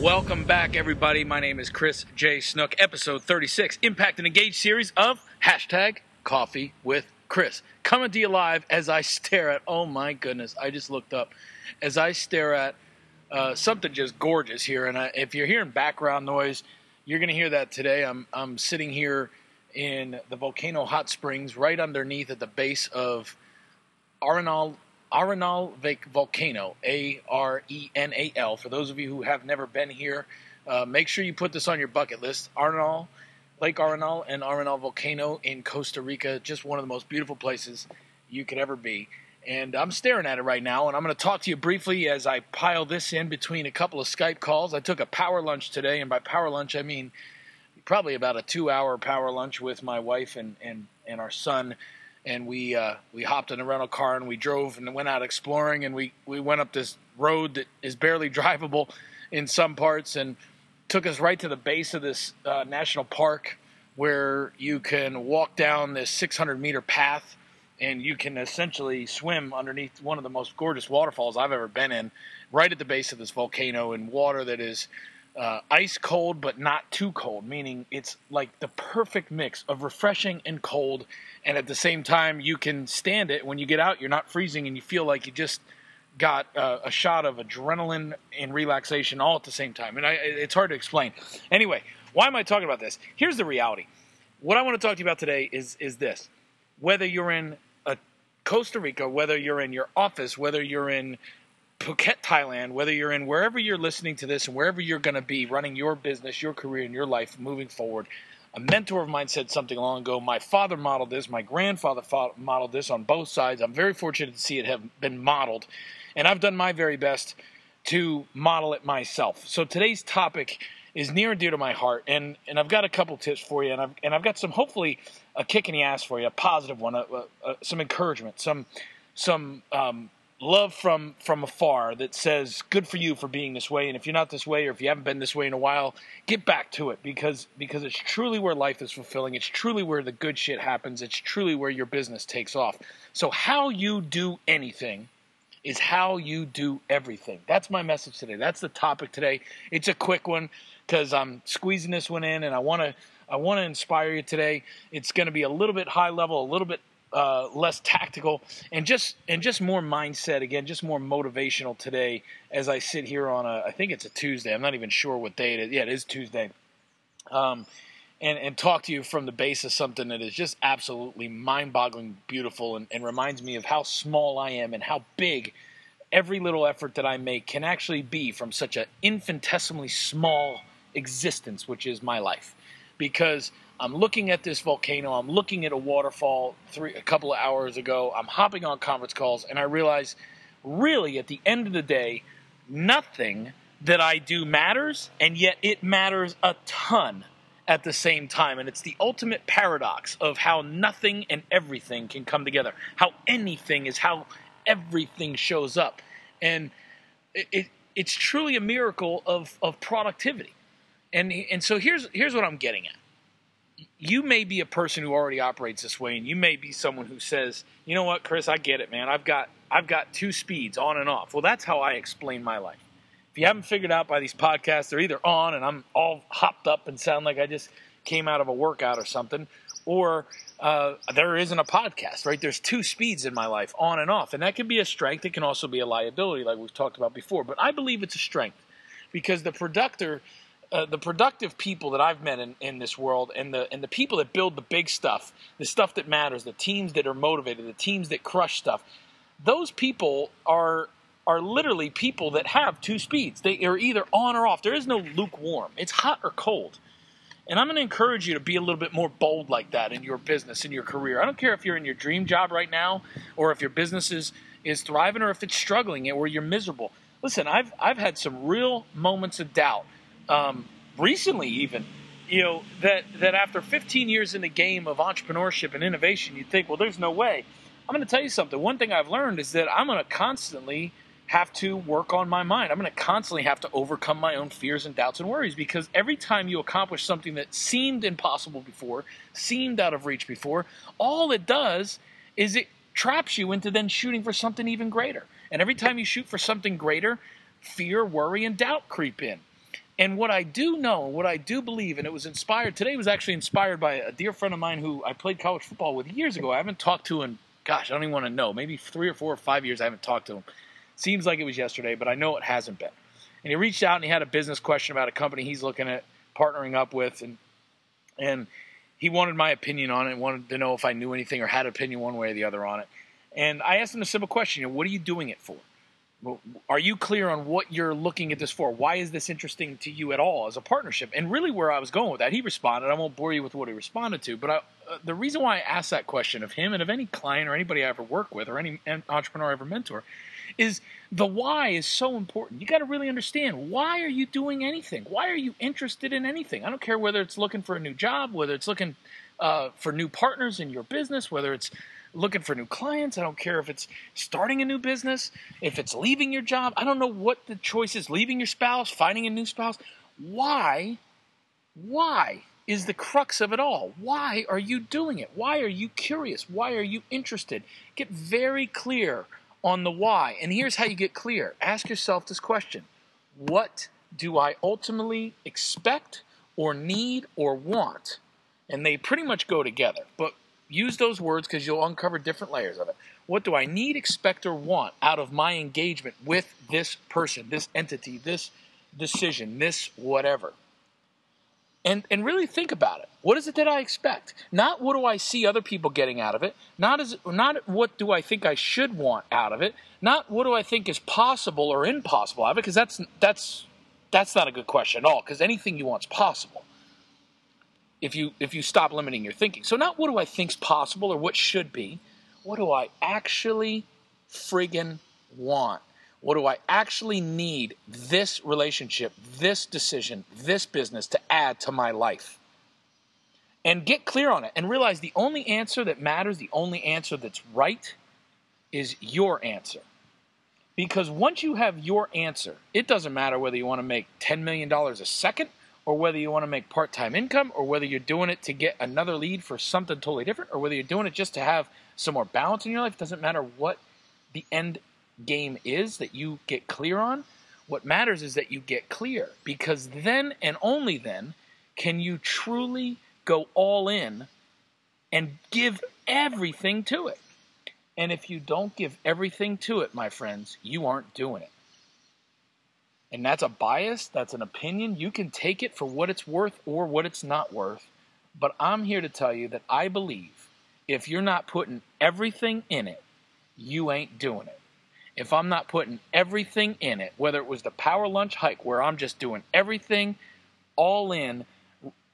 Welcome back, everybody. My name is Chris J. Snook, episode 36, Impact and Engage series of hashtag Coffee with Chris. Coming to you live as I stare at, oh my goodness, I just looked up, as I stare at uh, something just gorgeous here. And I, if you're hearing background noise, you're going to hear that today. I'm, I'm sitting here in the volcano hot springs right underneath at the base of Arenal Arenal Volcano, A R E N A L. For those of you who have never been here, uh, make sure you put this on your bucket list. Arenal, Lake Arenal, and Arenal Volcano in Costa Rica, just one of the most beautiful places you could ever be. And I'm staring at it right now, and I'm going to talk to you briefly as I pile this in between a couple of Skype calls. I took a power lunch today, and by power lunch, I mean probably about a two hour power lunch with my wife and, and, and our son and we uh, we hopped in a rental car and we drove and went out exploring and we, we went up this road that is barely drivable in some parts and took us right to the base of this uh, national park where you can walk down this 600 meter path and you can essentially swim underneath one of the most gorgeous waterfalls I've ever been in, right at the base of this volcano in water that is uh, ice cold but not too cold, meaning it's like the perfect mix of refreshing and cold, and at the same time you can stand it. When you get out, you're not freezing, and you feel like you just got uh, a shot of adrenaline and relaxation all at the same time. And I, it's hard to explain. Anyway, why am I talking about this? Here's the reality. What I want to talk to you about today is is this: whether you're in Costa Rica, whether you're in your office, whether you're in Phuket, Thailand, whether you're in wherever you're listening to this and wherever you're going to be running your business, your career, and your life moving forward, a mentor of mine said something long ago. My father modeled this. My grandfather modeled this on both sides. I'm very fortunate to see it have been modeled, and I've done my very best to model it myself. So today's topic is near and dear to my heart, and, and I've got a couple tips for you, and I've and I've got some hopefully a kick in the ass for you, a positive one, a, a, a, some encouragement, some some um, love from from afar that says good for you for being this way and if you're not this way or if you haven't been this way in a while get back to it. Because because it's truly where life is fulfilling. It's truly where the good shit happens. It's truly where your business takes off. So how you do anything is how you do everything. That's my message today. That's the topic today. It's a quick one because i'm squeezing this one in and i want to I want to inspire you today. It's going to be a little bit high level, a little bit uh, less tactical and just and just more mindset again, just more motivational today as I sit here on a I think it's a Tuesday. I'm not even sure what day it is. Yeah, it is Tuesday. Um, and and talk to you from the base of something that is just absolutely mind-boggling beautiful and, and reminds me of how small I am and how big every little effort that I make can actually be from such an infinitesimally small existence, which is my life. Because I'm looking at this volcano. I'm looking at a waterfall three a couple of hours ago. I'm hopping on conference calls, and I realize, really, at the end of the day, nothing that I do matters, and yet it matters a ton at the same time. And it's the ultimate paradox of how nothing and everything can come together. How anything is how everything shows up, and it, it it's truly a miracle of of productivity. And and so here's here's what I'm getting at you may be a person who already operates this way, and you may be someone who says, "You know what, Chris? I get it, man. I've got I've got two speeds, on and off." Well, that's how I explain my life. If you haven't figured out by these podcasts, they're either on and I'm all hopped up and sound like I just came out of a workout or something, or uh, there isn't a podcast. Right? There's two speeds in my life, on and off, and that can be a strength. It can also be a liability, like we've talked about before. But I believe it's a strength because the productor uh, the productive people that I've met in, in this world, and the and the people that build the big stuff, the stuff that matters, the teams that are motivated, the teams that crush stuff, those people are are literally people that have two speeds. They are either on or off. There is no lukewarm. It's hot or cold. And I'm going to encourage you to be a little bit more bold like that in your business, in your career. I don't care if you're in your dream job right now, or if your business is is thriving, or if it's struggling, or you're miserable. Listen, I've I've had some real moments of doubt um, recently even you know that that after 15 years in the game of entrepreneurship and innovation you'd think well there's no way. I'm going to tell you something. One thing i've learned is that i'm going to constantly have to work on my mind. I'm going to constantly have to overcome my own fears and doubts and worries because every time you accomplish something that seemed impossible before seemed out of reach before all it does is it traps you into then shooting for something even greater. And every time you shoot for something greater fear worry and doubt creep in And what I do know, what I do believe, and it was inspired today was actually inspired by a dear friend of mine who I played college football with years ago. I haven't talked to him, gosh, I don't even want to know, maybe three or four or five years I haven't talked to him. Seems like it was yesterday, but I know it hasn't been. And he reached out and he had a business question about a company he's looking at partnering up with, and and he wanted my opinion on it, wanted to know if I knew anything or had an opinion one way or the other on it. And I asked him a simple question: you know, What are you doing it for? Are you clear on what you're looking at this for? Why is this interesting to you at all as a partnership? And really, where I was going with that, he responded. I won't bore you with what he responded to, but I, uh, the reason why I asked that question of him and of any client or anybody I ever work with or any entrepreneur I ever mentor is the why is so important. You got to really understand why are you doing anything? Why are you interested in anything? I don't care whether it's looking for a new job, whether it's looking uh, for new partners in your business, whether it's looking for new clients. I don't care if it's starting a new business, if it's leaving your job. I don't know what the choice is leaving your spouse, finding a new spouse. Why? Why is the crux of it all? Why are you doing it? Why are you curious? Why are you interested? Get very clear on the why. And here's how you get clear ask yourself this question What do I ultimately expect or need or want? And they pretty much go together, but use those words because you'll uncover different layers of it. What do I need, expect, or want out of my engagement with this person, this entity, this decision, this whatever? and and really think about it. What is it that I expect? Not what do I see other people getting out of it. Not as not what do I think I should want out of it. Not what do I think is possible or impossible out of it. Because that's that's that's not a good question at all. Because anything you want is possible. If you if you stop limiting your thinking. So not what do I think's possible or what should be. What do I actually friggin' want? What do I actually need this relationship, this decision, this business to add to my life? And get clear on it and realize the only answer that matters, the only answer that's right, is your answer. Because once you have your answer, it doesn't matter whether you want to make $10 million a second or whether you want to make part time income or whether you're doing it to get another lead for something totally different or whether you're doing it just to have some more balance in your life. Doesn't matter what the end game is that you get clear on. What matters is that you get clear because then and only then can you truly go all in and give everything to it. And if you don't give everything to it, my friends, you aren't doing it. And that's a bias, that's an opinion. You can take it for what it's worth or what it's not worth. But I'm here to tell you that I believe if you're not putting everything in it, you ain't doing it if I'm not putting everything in it, whether it was the power lunch hike where I'm just doing everything all in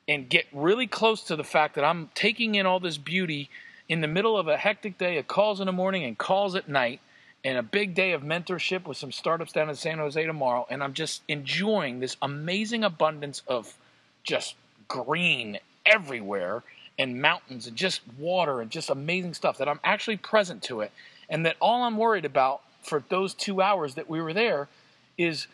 and get really close to the fact that I'm taking in all this beauty in the middle of a hectic day of calls in the morning and calls at night and a big day of mentorship with some startups down in San Jose tomorrow and I'm just enjoying this amazing abundance of just green everywhere and mountains and just water and just amazing stuff that I'm actually present to it and that all I'm worried about for those two hours that we were there is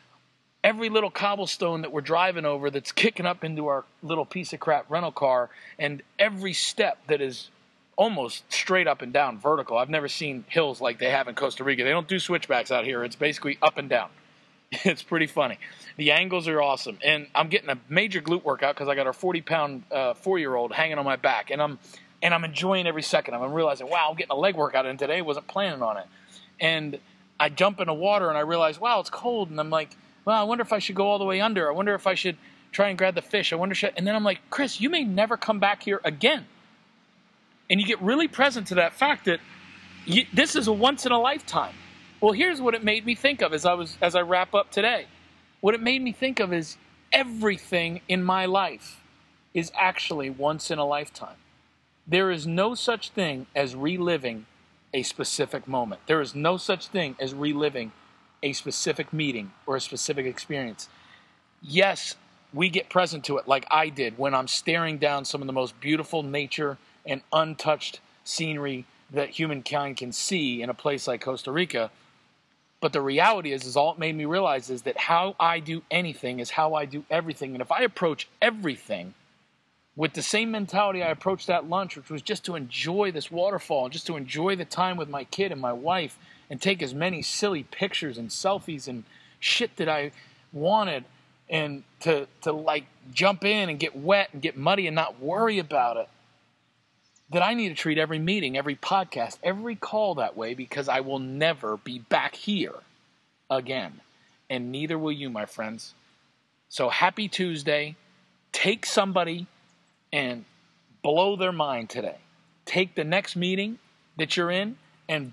every little cobblestone that we're driving over that's kicking up into our little piece of crap rental car and every step that is almost straight up and down vertical. I've never seen hills like they have in Costa Rica. They don't do switchbacks out here. It's basically up and down. It's pretty funny. The angles are awesome, and I'm getting a major glute workout because I got a 40 pound uh, four year old hanging on my back, and I'm and I'm enjoying every second. I'm realizing, wow, I'm getting a leg workout in today. I Wasn't planning on it, and I jump in the water and I realize, wow, it's cold. And I'm like, well, I wonder if I should go all the way under. I wonder if I should try and grab the fish. I wonder, should... and then I'm like, Chris, you may never come back here again. And you get really present to that fact that you, this is a once in a lifetime. Well, here's what it made me think of as I was as I wrap up today. What it made me think of is everything in my life is actually once in a lifetime. There is no such thing as reliving a specific moment. There is no such thing as reliving a specific meeting or a specific experience. Yes, we get present to it like I did when I'm staring down some of the most beautiful nature and untouched scenery that humankind can see in a place like Costa Rica. But the reality is, is all it made me realize is that how I do anything is how I do everything. And if I approach everything with the same mentality I approached that lunch, which was just to enjoy this waterfall, just to enjoy the time with my kid and my wife, and take as many silly pictures and selfies and shit that I wanted and to to like jump in and get wet and get muddy and not worry about it that I need to treat every meeting, every podcast, every call that way because I will never be back here again. And neither will you, my friends. So happy Tuesday. Take somebody and blow their mind today. Take the next meeting that you're in and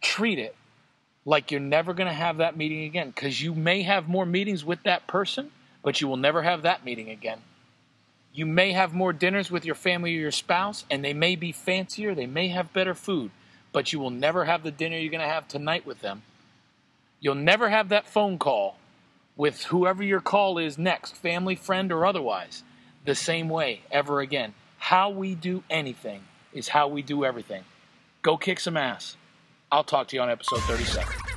treat it like you're never going to have that meeting again because you may have more meetings with that person, but you will never have that meeting again. You may have more dinners with your family or your spouse, and they may be fancier, they may have better food, but you will never have the dinner you're going to have tonight with them. You'll never have that phone call with whoever your call is next, family, friend, or otherwise, the same way ever again. How we do anything is how we do everything. Go kick some ass. I'll talk to you on episode 37.